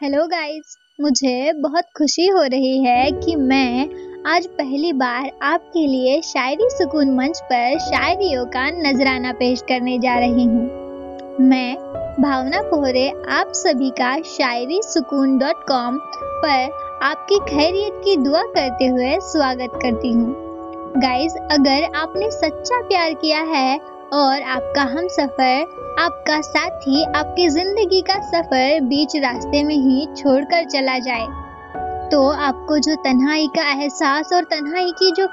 Hello guys मुझे बहुत खुशी हो रही है कि मैं आज पहली बार आपके लिए शायरी सुकून मंच पर शायरियों का नजराना पेश करने जा रही हूँ। मैं भावना पोहरे आप सभी का शायरी सुकून डॉट कॉम पर आपकी खैरियत की दुआ करते हुए स्वागत करती हूँ। गाइस अगर आपने सच्चा प्यार किया है और आपका हम सफ़र, आपका साथी, आपकी ज़िंदगी का सफ़र बीच रास्ते में ही छोड़कर चला जाए। तो आपको जो तन्हाई का एहसास और तन्हाई की जो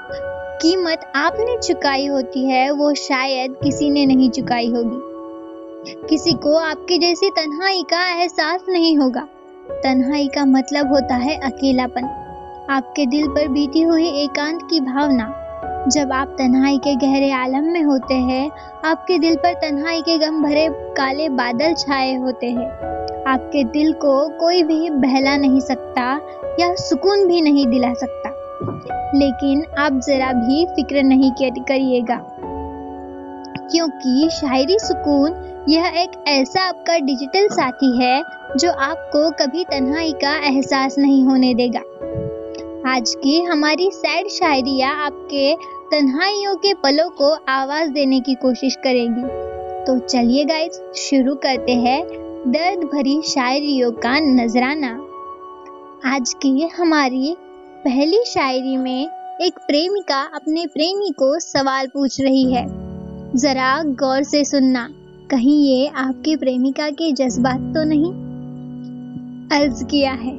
कीमत आपने चुकाई होती है, वो शायद किसी ने नहीं चुकाई होगी। किसी को आपकी जैसी तन्हाई का एहसास नहीं होगा। तन्हाई का मतलब होता है अकेलापन। आपके दिल पर बीती हुई एकांत की भावना। जब आप तन्हाई के गहरे आलम में होते हैं, आपके दिल पर तन्हाई के गम भरे काले बादल छाए होते हैं। आपके दिल को कोई भी बहला नहीं सकता या सुकून भी नहीं दिला सकता। लेकिन आप जरा भी फ़िक्र नहीं करिएगा, क्योंकि शायरी सुकून यह एक ऐसा आपका डिजिटल साथी है जो आपको कभी तन्हाई का एहसास नहीं होने देगा। आज की हमारी सैड शायरिया आपके तन्हाइयों के पलों को आवाज़ देने की कोशिश करेगी। तो चलिए गाइस शुरू करते हैं दर्द भरी शायरियों का नजराना। आज की हमारी पहली शायरी में एक प्रेमिका अपने प्रेमी को सवाल पूछ रही है। जरा गौर से सुनना। कहीं ये आपकी प्रेमिका के जज्बात तो नहीं? अर्ज़ किया है।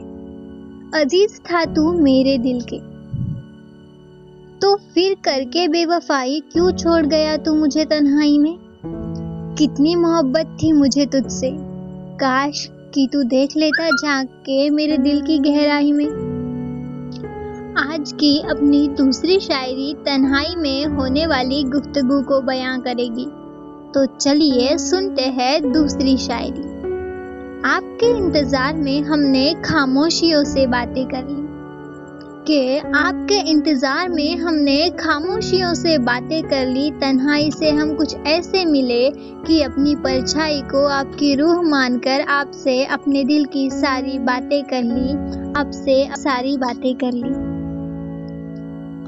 अज़ीज़ था तू मेरे दिल के। तो फिर करके बेवफाई क्यों छोड़ गया तू मुझे तन्हाई में? कितनी मोहब्बत थी मुझे तुझसे। काश कि तू देख लेता झाँक के मेरे दिल की गहराई में। आज की अपनी दूसरी शायरी तन्हाई में होने वाली गुफ्तगु को बयां करेगी। तो चलिए सुनते हैं दूसरी शायरी। आपके इंतज़ार में हमने खामोशियों से बातें कर ली। के आपके इंतज़ार में हमने खामोशियों से बातें कर ली, तन्हाई से हम कुछ ऐसे मिले कि अपनी परछाई को आपकी रूह मानकर आपसे अपने दिल की सारी बातें कर ली, आपसे सारी बातें कर ली।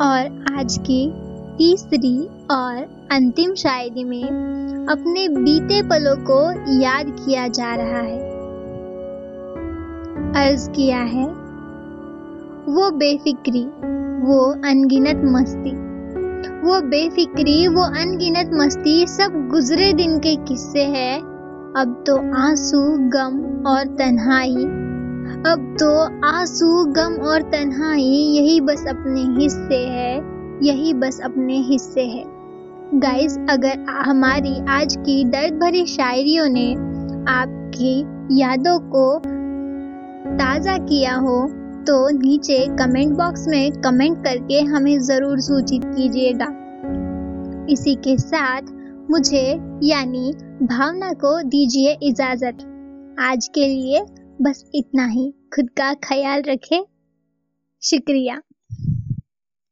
और आज की तीसरी और अंतिम शायरी में अपने बीते पलों को याद किया जा रहा है। अर्ज़ किया है वो बेफिक्री, वो अनगिनत मस्ती। वो बेफिक्री, वो अनगिनत मस्ती सब गुजरे दिन के किस्से हैं। अब तो आँसू, गम और तन्हाई। अब तो आँसू, गम और तन्हाई, यही बस अपने हिस्से है, यही बस अपने हिस्से है। गाइस अगर हमारी आज की दर्द भरी शायरियों ने आपकी यादों को ताज़ा किया हो तो नीचे कमेंट बॉक्स में कमेंट करके हमें ज़रूर सूचित कीजिएगा। इसी के साथ मुझे, यानी भावना को दीजिए इजाज़त। आज के लिए बस इतना ही। खुद का ख्याल रखें। शुक्रिया।